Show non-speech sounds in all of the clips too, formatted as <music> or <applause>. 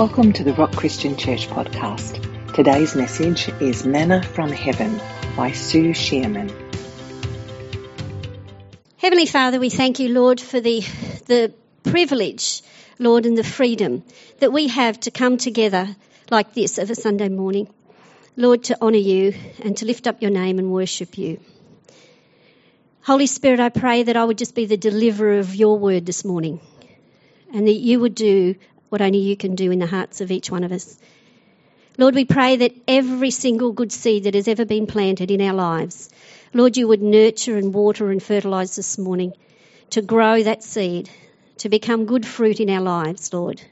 Welcome to the Rock Christian Church podcast. Today's message is Manna from Heaven by Sue Shearman. Heavenly Father, we thank you, Lord, for the, the privilege, Lord, and the freedom that we have to come together like this of a Sunday morning. Lord, to honour you and to lift up your name and worship you. Holy Spirit, I pray that I would just be the deliverer of your word this morning and that you would do what only you can do in the hearts of each one of us. Lord, we pray that every single good seed that has ever been planted in our lives, Lord, you would nurture and water and fertilise this morning to grow that seed, to become good fruit in our lives, Lord.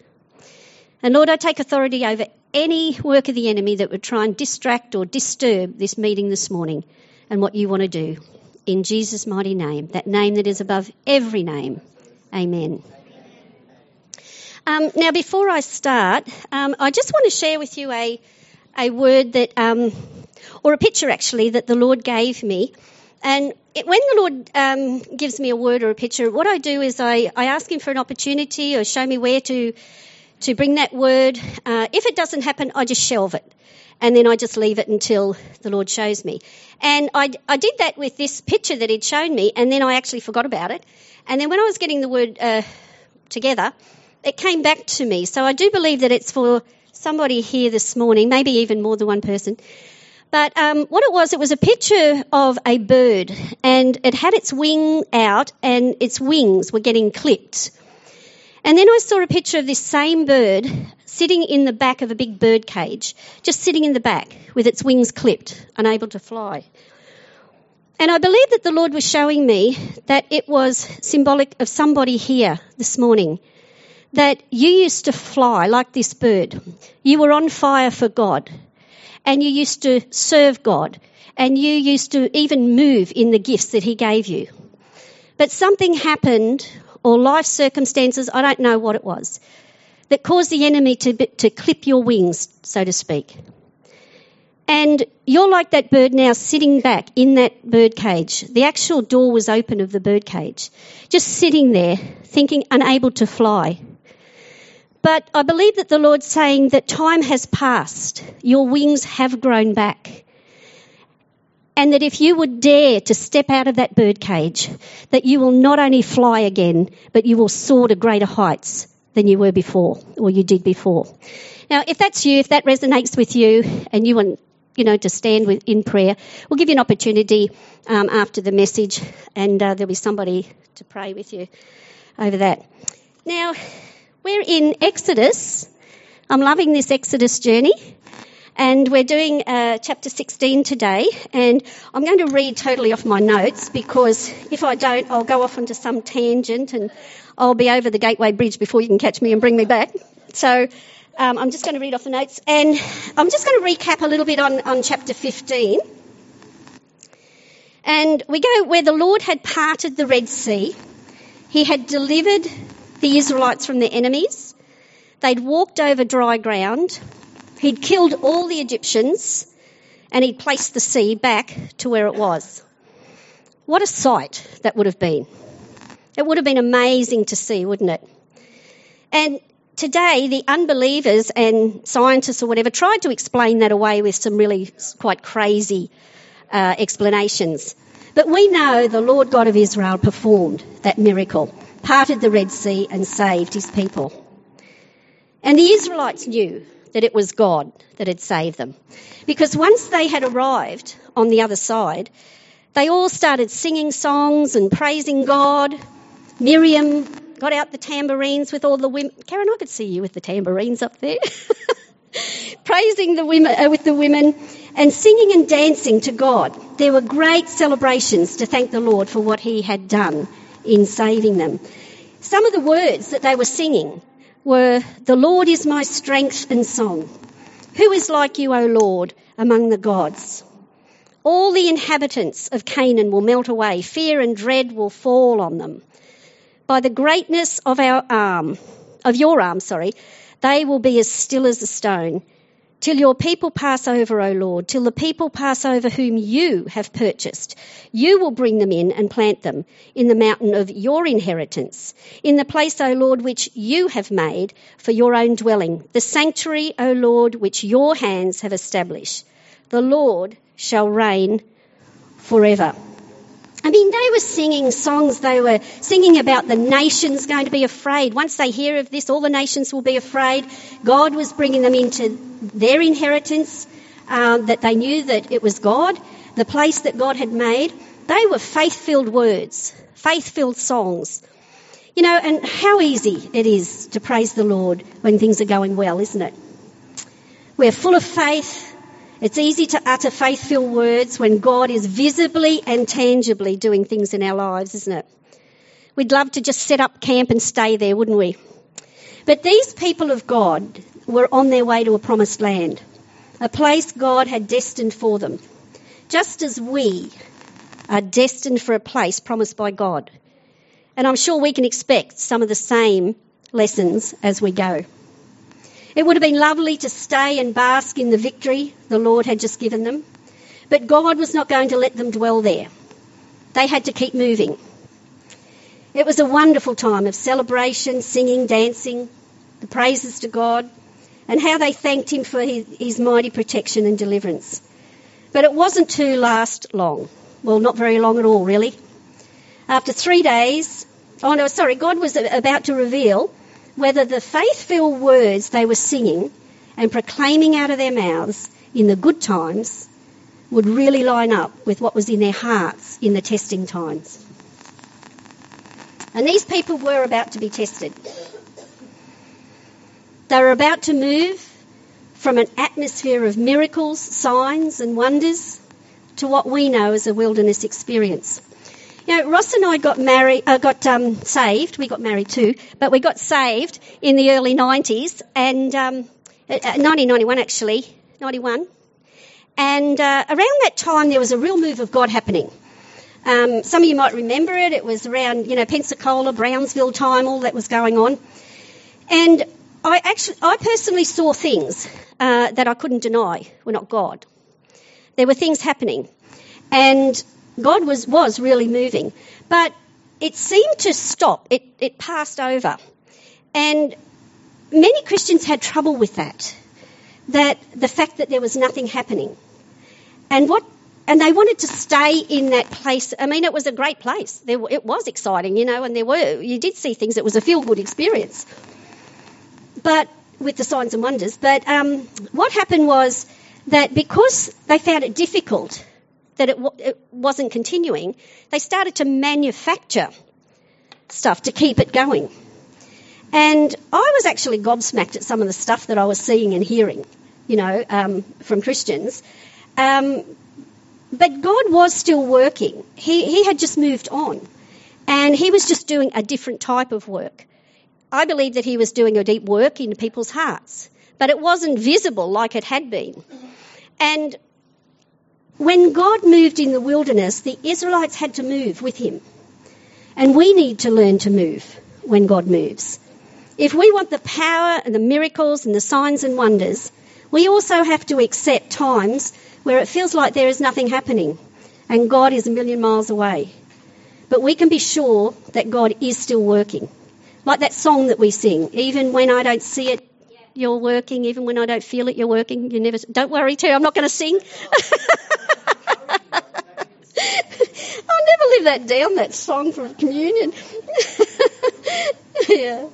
And Lord, I take authority over any work of the enemy that would try and distract or disturb this meeting this morning and what you want to do. In Jesus' mighty name, that name that is above every name. Amen. Um, now, before I start, um, I just want to share with you a, a word that, um, or a picture actually, that the Lord gave me. And it, when the Lord um, gives me a word or a picture, what I do is I, I ask Him for an opportunity or show me where to, to bring that word. Uh, if it doesn't happen, I just shelve it. And then I just leave it until the Lord shows me. And I, I did that with this picture that He'd shown me, and then I actually forgot about it. And then when I was getting the word uh, together, it came back to me. So I do believe that it's for somebody here this morning, maybe even more than one person. But um, what it was, it was a picture of a bird, and it had its wing out, and its wings were getting clipped. And then I saw a picture of this same bird sitting in the back of a big bird cage, just sitting in the back with its wings clipped, unable to fly. And I believe that the Lord was showing me that it was symbolic of somebody here this morning that you used to fly like this bird. You were on fire for God and you used to serve God and you used to even move in the gifts that He gave you. But something happened or life circumstances, I don't know what it was, that caused the enemy to, to clip your wings, so to speak. And you're like that bird now sitting back in that bird cage. The actual door was open of the bird cage. Just sitting there, thinking unable to fly. But I believe that the Lord's saying that time has passed. Your wings have grown back. And that if you would dare to step out of that birdcage, that you will not only fly again, but you will soar to greater heights than you were before, or you did before. Now, if that's you, if that resonates with you, and you want, you know, to stand with, in prayer, we'll give you an opportunity um, after the message, and uh, there'll be somebody to pray with you over that. Now, we're in Exodus. I'm loving this Exodus journey. And we're doing uh, chapter 16 today. And I'm going to read totally off my notes because if I don't, I'll go off onto some tangent and I'll be over the Gateway Bridge before you can catch me and bring me back. So um, I'm just going to read off the notes. And I'm just going to recap a little bit on, on chapter 15. And we go where the Lord had parted the Red Sea. He had delivered the Israelites from their enemies. They'd walked over dry ground. He'd killed all the Egyptians and he'd placed the sea back to where it was. What a sight that would have been. It would have been amazing to see, wouldn't it? And today, the unbelievers and scientists or whatever tried to explain that away with some really quite crazy uh, explanations. But we know the Lord God of Israel performed that miracle parted the Red Sea and saved his people. And the Israelites knew that it was God that had saved them. Because once they had arrived on the other side, they all started singing songs and praising God. Miriam got out the tambourines with all the women. Karen, I could see you with the tambourines up there. <laughs> praising the women, uh, with the women and singing and dancing to God. There were great celebrations to thank the Lord for what he had done in saving them. Some of the words that they were singing were, The Lord is my strength and song. Who is like you, O Lord, among the gods? All the inhabitants of Canaan will melt away. Fear and dread will fall on them. By the greatness of our arm, of your arm, sorry, they will be as still as a stone. Till your people pass over, O Lord, till the people pass over whom you have purchased. You will bring them in and plant them in the mountain of your inheritance, in the place, O Lord, which you have made for your own dwelling, the sanctuary, O Lord, which your hands have established. The Lord shall reign forever. I mean, they were singing songs, they were singing about the nations going to be afraid. Once they hear of this, all the nations will be afraid. God was bringing them into their inheritance, um, that they knew that it was God, the place that God had made. They were faith filled words, faith filled songs. You know, and how easy it is to praise the Lord when things are going well, isn't it? We're full of faith, it's easy to utter faith filled words when God is visibly and tangibly doing things in our lives, isn't it? We'd love to just set up camp and stay there, wouldn't we? But these people of God were on their way to a promised land, a place God had destined for them, just as we are destined for a place promised by God. And I'm sure we can expect some of the same lessons as we go. It would have been lovely to stay and bask in the victory the Lord had just given them, but God was not going to let them dwell there. They had to keep moving. It was a wonderful time of celebration, singing, dancing, the praises to God, and how they thanked Him for his, his mighty protection and deliverance. But it wasn't to last long. Well, not very long at all, really. After three days, oh no, sorry, God was about to reveal whether the faith filled words they were singing and proclaiming out of their mouths in the good times would really line up with what was in their hearts in the testing times. And these people were about to be tested. They were about to move from an atmosphere of miracles, signs, and wonders to what we know as a wilderness experience. You know, Ross and I got married, uh, got um, saved. We got married too, but we got saved in the early 90s and um, 1991 actually, 91. And uh, around that time, there was a real move of God happening. Um, some of you might remember it. It was around, you know, Pensacola, Brownsville time, all that was going on. And I actually, I personally saw things uh, that I couldn't deny were not God. There were things happening, and God was, was really moving. But it seemed to stop. It, it passed over. And many Christians had trouble with that. That the fact that there was nothing happening. And what and they wanted to stay in that place. I mean, it was a great place. There, it was exciting, you know, and there were, you did see things. It was a feel good experience. But with the signs and wonders. But um, what happened was that because they found it difficult that it, w- it wasn't continuing, they started to manufacture stuff to keep it going. And I was actually gobsmacked at some of the stuff that I was seeing and hearing, you know, um, from Christians. Um, but God was still working. He, he had just moved on. And he was just doing a different type of work. I believe that he was doing a deep work in people's hearts, but it wasn't visible like it had been. And when God moved in the wilderness, the Israelites had to move with him. And we need to learn to move when God moves. If we want the power and the miracles and the signs and wonders, we also have to accept times where it feels like there is nothing happening and God is a million miles away. But we can be sure that God is still working. Like that song that we sing, even when I don't see it, you're working, even when I don't feel it, you're working. You never, don't worry too, I'm not going to sing. <laughs> I'll never live that down, that song from communion. <laughs> yeah.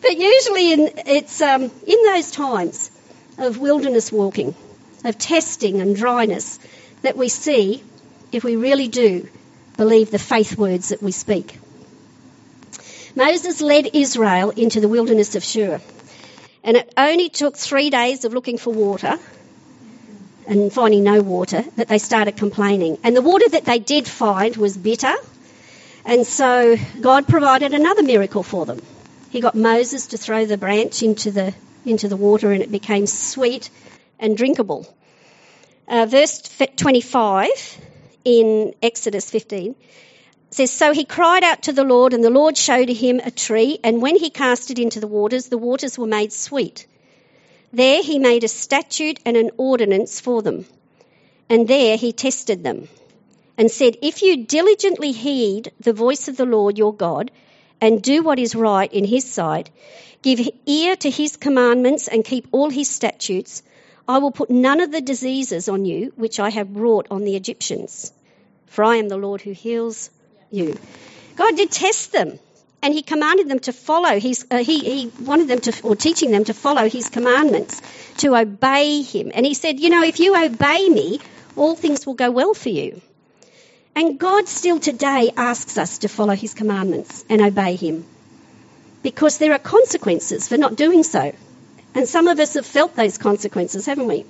But usually in, it's um, in those times of wilderness walking, of testing and dryness, that we see if we really do believe the faith words that we speak. Moses led Israel into the wilderness of Shur. And it only took three days of looking for water and finding no water that they started complaining. And the water that they did find was bitter. And so God provided another miracle for them. He got Moses to throw the branch into the, into the water and it became sweet and drinkable. Uh, verse 25 in Exodus 15 says, So he cried out to the Lord, and the Lord showed him a tree, and when he cast it into the waters, the waters were made sweet. There he made a statute and an ordinance for them. And there he tested them and said, If you diligently heed the voice of the Lord your God and do what is right in his sight, give ear to his commandments and keep all his statutes, I will put none of the diseases on you which I have brought on the Egyptians. For I am the Lord who heals you. God did test them and he commanded them to follow his uh, he, he wanted them to or teaching them to follow his commandments to obey him. And he said you know if you obey me all things will go well for you. And god still today asks us to follow his commandments and obey him because there are consequences for not doing so. And some of us have felt those consequences haven't we?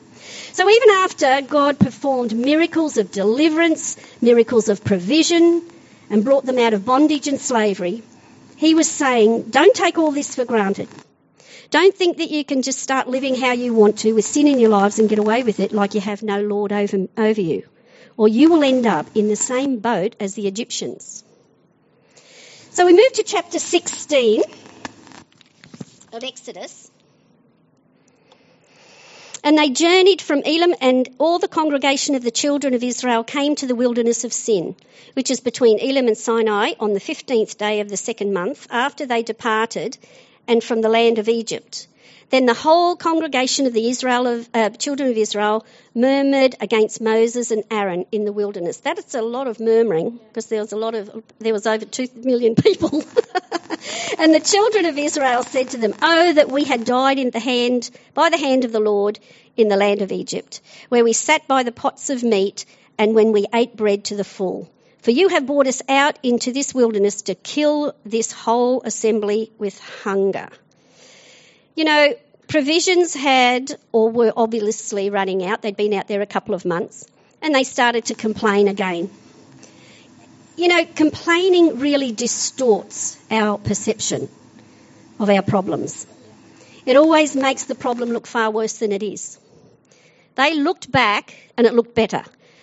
So even after god performed miracles of deliverance miracles of provision and brought them out of bondage and slavery he was saying, don't take all this for granted. Don't think that you can just start living how you want to with sin in your lives and get away with it like you have no Lord over, over you. Or you will end up in the same boat as the Egyptians. So we move to chapter 16 of Exodus. And they journeyed from Elim, and all the congregation of the children of Israel came to the wilderness of Sin, which is between Elim and Sinai, on the fifteenth day of the second month, after they departed, and from the land of Egypt. Then the whole congregation of the Israel of, uh, children of Israel murmured against Moses and Aaron in the wilderness. That's a lot of murmuring because there was a lot of there was over two million people. <laughs> and the children of Israel said to them, "Oh that we had died in the hand by the hand of the Lord in the land of Egypt, where we sat by the pots of meat and when we ate bread to the full." For you have brought us out into this wilderness to kill this whole assembly with hunger. You know, provisions had or were obviously running out. They'd been out there a couple of months and they started to complain again. You know, complaining really distorts our perception of our problems. It always makes the problem look far worse than it is. They looked back and it looked better.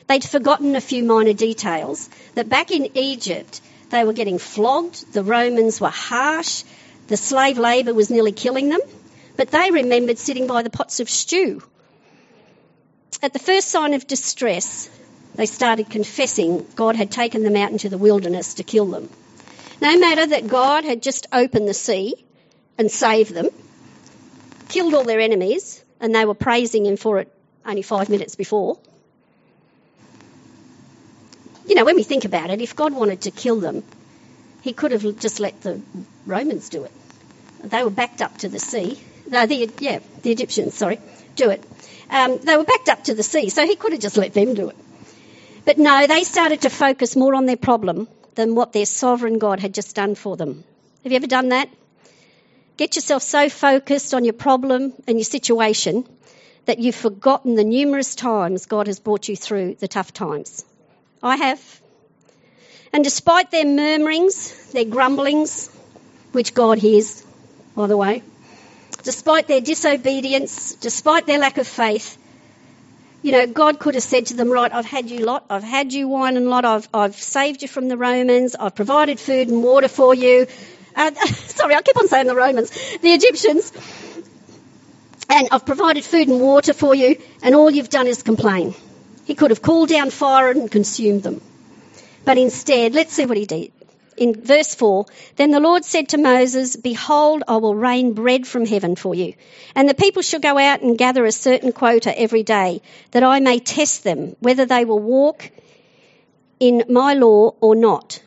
They'd forgotten a few minor details that back in Egypt they were getting flogged, the Romans were harsh, the slave labour was nearly killing them but they remembered sitting by the pots of stew. At the first sign of distress, they started confessing God had taken them out into the wilderness to kill them. No matter that God had just opened the sea and saved them, killed all their enemies, and they were praising Him for it only five minutes before. You know, when we think about it, if God wanted to kill them, He could have just let the Romans do it. They were backed up to the sea. No, the, yeah, the Egyptians, sorry, do it. Um, they were backed up to the sea, so he could have just let them do it. But no, they started to focus more on their problem than what their sovereign God had just done for them. Have you ever done that? Get yourself so focused on your problem and your situation that you've forgotten the numerous times God has brought you through the tough times. I have. And despite their murmurings, their grumblings, which God hears, by the way, despite their disobedience, despite their lack of faith, you know, God could have said to them, right, I've had you lot, I've had you wine and lot, I've, I've saved you from the Romans, I've provided food and water for you. Uh, <laughs> sorry, I keep on saying the Romans, the Egyptians. And I've provided food and water for you, and all you've done is complain. He could have called down fire and consumed them. But instead, let's see what he did in verse 4, then the Lord said to Moses, Behold, I will rain bread from heaven for you. And the people shall go out and gather a certain quota every day, that I may test them, whether they will walk in my law or not.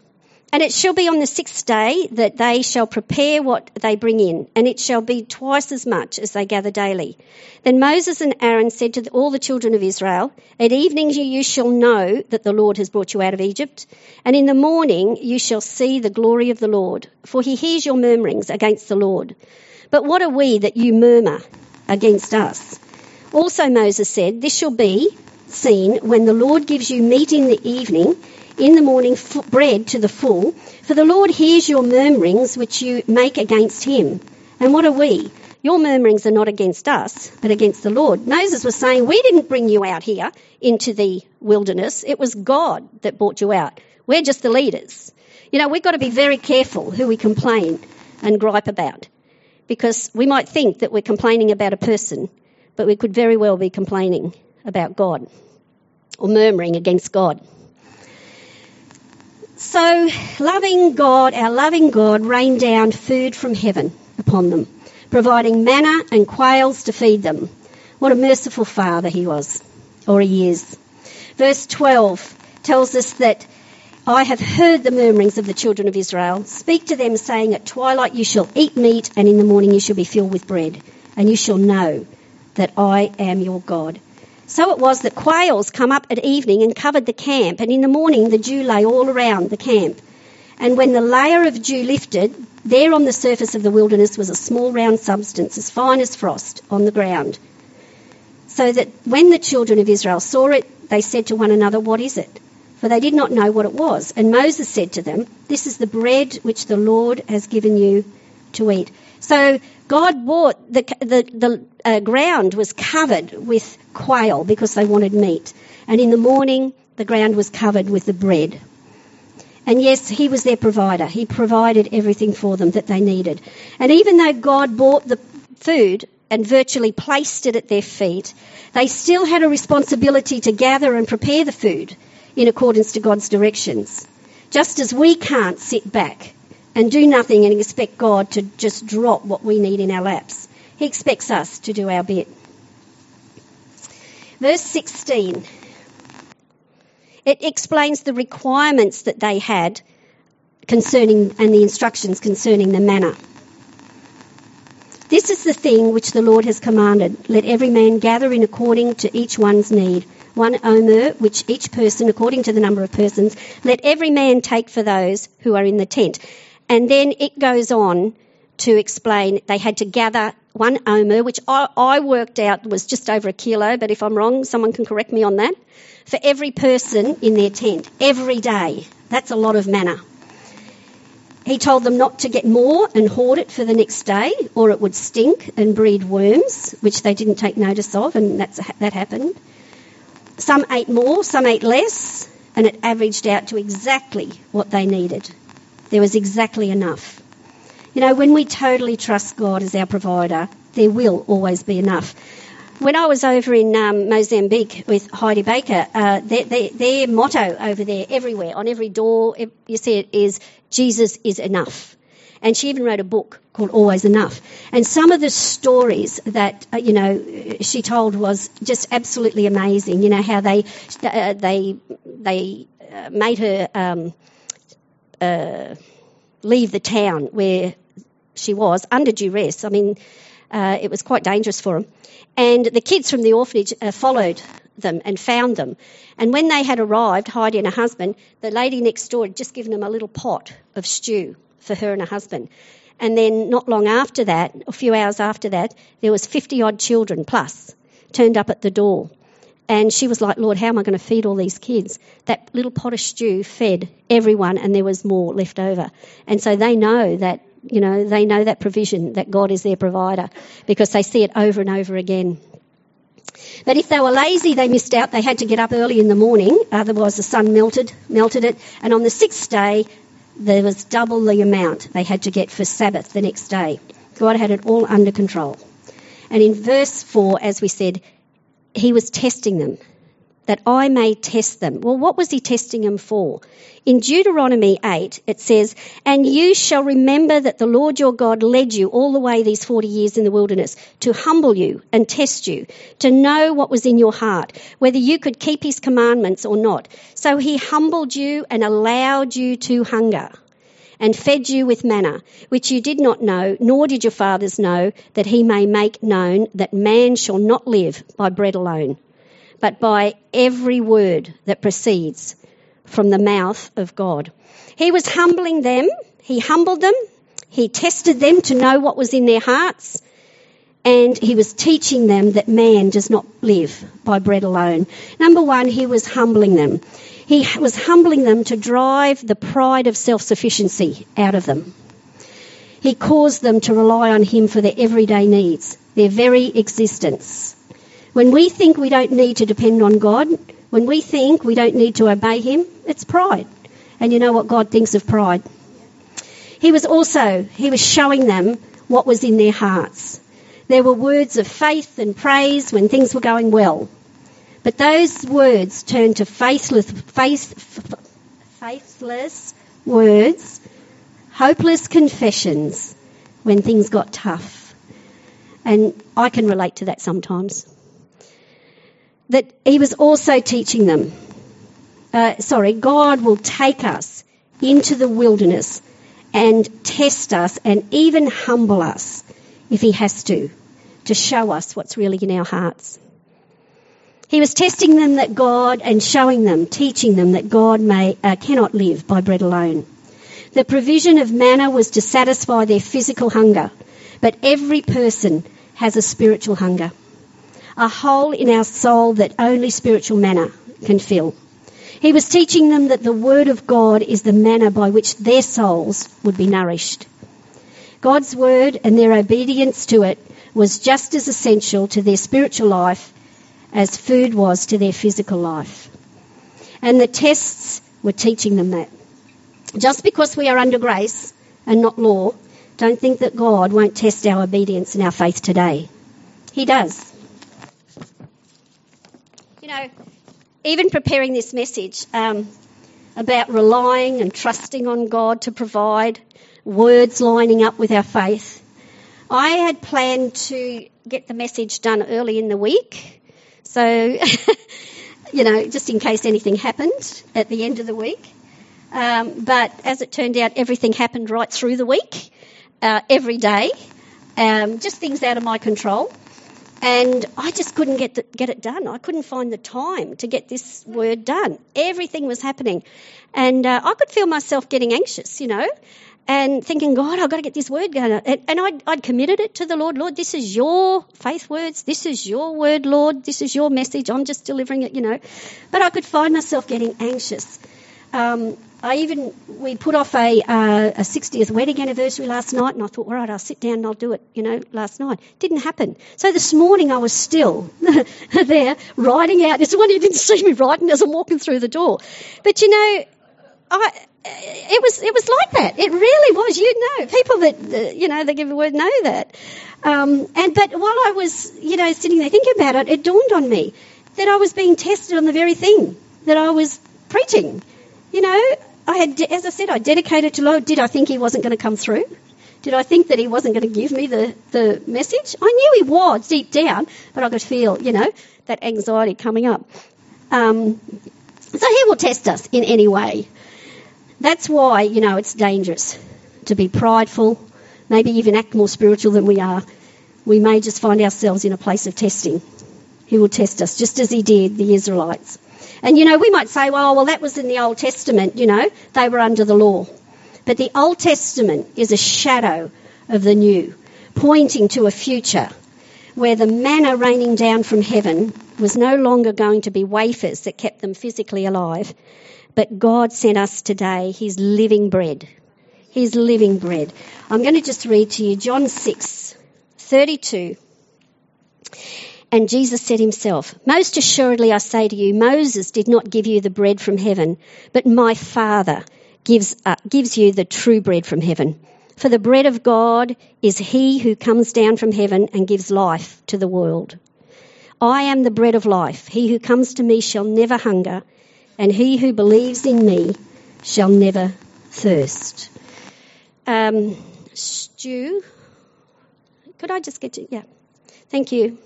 And it shall be on the sixth day that they shall prepare what they bring in, and it shall be twice as much as they gather daily. Then Moses and Aaron said to all the children of Israel, At evening you shall know that the Lord has brought you out of Egypt, and in the morning you shall see the glory of the Lord, for he hears your murmurings against the Lord. But what are we that you murmur against us? Also Moses said, This shall be seen when the Lord gives you meat in the evening, in the morning f- bread to the full, for the Lord hears your murmurings which you make against him. And what are we? Your murmurings are not against us, but against the Lord. Moses was saying, We didn't bring you out here into the wilderness. It was God that brought you out. We're just the leaders. You know, we've got to be very careful who we complain and gripe about because we might think that we're complaining about a person, but we could very well be complaining about God or murmuring against God. So, loving God, our loving God, rained down food from heaven upon them, providing manna and quails to feed them. What a merciful Father he was, or he is. Verse 12 tells us that I have heard the murmurings of the children of Israel. Speak to them, saying, At twilight you shall eat meat, and in the morning you shall be filled with bread, and you shall know that I am your God. So it was that quails come up at evening and covered the camp, and in the morning the dew lay all around the camp. And when the layer of dew lifted, there on the surface of the wilderness was a small round substance as fine as frost on the ground. So that when the children of Israel saw it, they said to one another, What is it? for they did not know what it was. And Moses said to them, This is the bread which the Lord has given you to eat. So God bought, the, the, the uh, ground was covered with quail because they wanted meat. And in the morning, the ground was covered with the bread. And yes, he was their provider. He provided everything for them that they needed. And even though God bought the food and virtually placed it at their feet, they still had a responsibility to gather and prepare the food in accordance to God's directions. Just as we can't sit back and do nothing and expect God to just drop what we need in our laps, He expects us to do our bit. Verse 16. It explains the requirements that they had concerning and the instructions concerning the manna. This is the thing which the Lord has commanded. Let every man gather in according to each one's need one omer, which each person, according to the number of persons, let every man take for those who are in the tent. And then it goes on to explain they had to gather one omer, which I, I, worked out was just over a kilo, but if I'm wrong, someone can correct me on that, for every person in their tent, every day. That's a lot of manna. He told them not to get more and hoard it for the next day, or it would stink and breed worms, which they didn't take notice of, and that happened. Some ate more, some ate less, and it averaged out to exactly what they needed. There was exactly enough. You know, when we totally trust God as our provider, there will always be enough. When I was over in um, Mozambique with Heidi Baker, uh, their, their, their motto over there, everywhere, on every door, you see it, is Jesus is enough. And she even wrote a book called Always Enough. And some of the stories that, uh, you know, she told was just absolutely amazing. You know, how they, uh, they, they uh, made her um, uh, leave the town where she was under duress. I mean, uh, it was quite dangerous for them. And the kids from the orphanage uh, followed them and found them. And when they had arrived, Heidi and her husband, the lady next door had just given them a little pot of stew for her and her husband. And then not long after that, a few hours after that, there was 50 odd children plus turned up at the door. And she was like, Lord, how am I going to feed all these kids? That little pot of stew fed everyone and there was more left over. And so they know that, you know, they know that provision, that God is their provider because they see it over and over again. But if they were lazy, they missed out. They had to get up early in the morning, otherwise the sun melted, melted it. And on the sixth day, there was double the amount they had to get for Sabbath the next day. God had it all under control. And in verse 4, as we said, he was testing them that I may test them. Well, what was he testing them for? In Deuteronomy 8, it says, And you shall remember that the Lord your God led you all the way these 40 years in the wilderness to humble you and test you, to know what was in your heart, whether you could keep his commandments or not. So he humbled you and allowed you to hunger and fed you with manna, which you did not know, nor did your fathers know, that he may make known that man shall not live by bread alone but by every word that proceeds from the mouth of God. He was humbling them. He humbled them. He tested them to know what was in their hearts. And he was teaching them that man does not live by bread alone. Number one, he was humbling them. He was humbling them to drive the pride of self-sufficiency out of them. He caused them to rely on him for their everyday needs, their very existence. When we think we don't need to depend on God, when we think we don't need to obey Him, it's pride. And you know what God thinks of pride. He was also, He was showing them what was in their hearts. There were words of faith and praise when things were going well. But those words turned to faithless, faith, faithless words, hopeless confessions when things got tough. And I can relate to that sometimes. That he was also teaching them, uh, sorry, God will take us into the wilderness and test us and even humble us if he has to, to show us what's really in our hearts. He was testing them that God and showing them, teaching them that God may, uh, cannot live by bread alone. The provision of manna was to satisfy their physical hunger, but every person has a spiritual hunger, a hole in our soul that only spiritual manna can fill. He was teaching them that the Word of God is the manner by which their souls would be nourished. God's Word and their obedience to it was just as essential to their spiritual life as food was to their physical life. And the tests were teaching them that. Just because we are under grace and not law, don't think that God won't test our obedience and our faith today. He does. You know, even preparing this message um, about relying and trusting on God to provide, words lining up with our faith, I had planned to get the message done early in the week. So, <laughs> you know, just in case anything happened at the end of the week. Um, but as it turned out, everything happened right through the week, uh, every day, um, just things out of my control. And I just couldn't get, the, get it done. I couldn't find the time to get this word done. Everything was happening. And uh, I could feel myself getting anxious, you know, and thinking, God, I've got to get this word going. And, and I'd, I'd committed it to the Lord. Lord, this is your faith words. This is your word, Lord. This is your message. I'm just delivering it, you know. But I could find myself getting anxious. Um, I even we put off a uh, a 60th wedding anniversary last night, and I thought, all right, I'll sit down and I'll do it. You know, last night didn't happen. So this morning I was still <laughs> there writing out. It's the one you didn't see me writing as I'm walking through the door, but you know, I it was it was like that. It really was. You know, people that uh, you know that give a word know that. Um, and but while I was you know sitting there thinking about it, it dawned on me that I was being tested on the very thing that I was preaching. You know, I had, as I said, I dedicated to Lord. Did I think He wasn't going to come through? Did I think that He wasn't going to give me the, the message? I knew He was deep down, but I could feel, you know, that anxiety coming up. Um, so He will test us in any way. That's why, you know, it's dangerous to be prideful, maybe even act more spiritual than we are. We may just find ourselves in a place of testing. He will test us, just as He did the Israelites. And you know, we might say, well, well, that was in the Old Testament, you know, they were under the law. But the Old Testament is a shadow of the new, pointing to a future where the manna raining down from heaven was no longer going to be wafers that kept them physically alive, but God sent us today His living bread. His living bread. I'm going to just read to you John 6, 32. And Jesus said himself, Most assuredly I say to you, Moses did not give you the bread from heaven, but my Father gives, uh, gives you the true bread from heaven. For the bread of God is he who comes down from heaven and gives life to the world. I am the bread of life. He who comes to me shall never hunger, and he who believes in me shall never thirst. Um, Stu, could I just get to, yeah, thank you.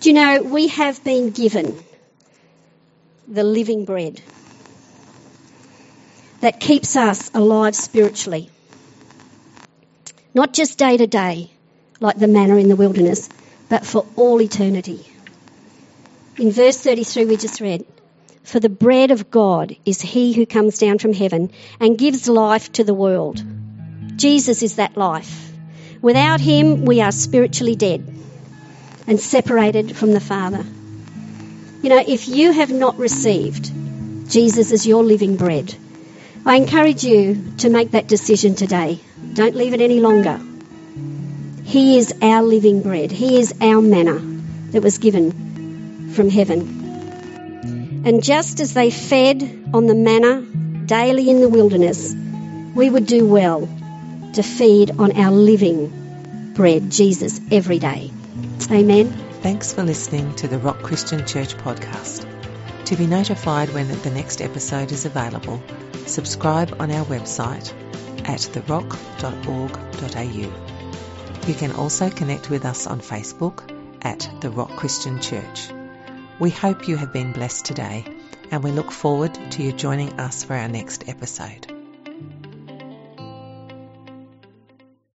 Do you know, we have been given the living bread that keeps us alive spiritually. Not just day to day, like the manna in the wilderness, but for all eternity. In verse 33, we just read, For the bread of God is he who comes down from heaven and gives life to the world. Jesus is that life. Without him, we are spiritually dead and separated from the Father. You know, if you have not received Jesus as your living bread, I encourage you to make that decision today. Don't leave it any longer. He is our living bread. He is our manna that was given from heaven. And just as they fed on the manna daily in the wilderness, we would do well to feed on our living bread, Jesus, every day. Amen. Thanks for listening to the Rock Christian Church podcast. To be notified when the next episode is available, subscribe on our website at therock.org.au. You can also connect with us on Facebook at The Rock Christian Church. We hope you have been blessed today and we look forward to you joining us for our next episode.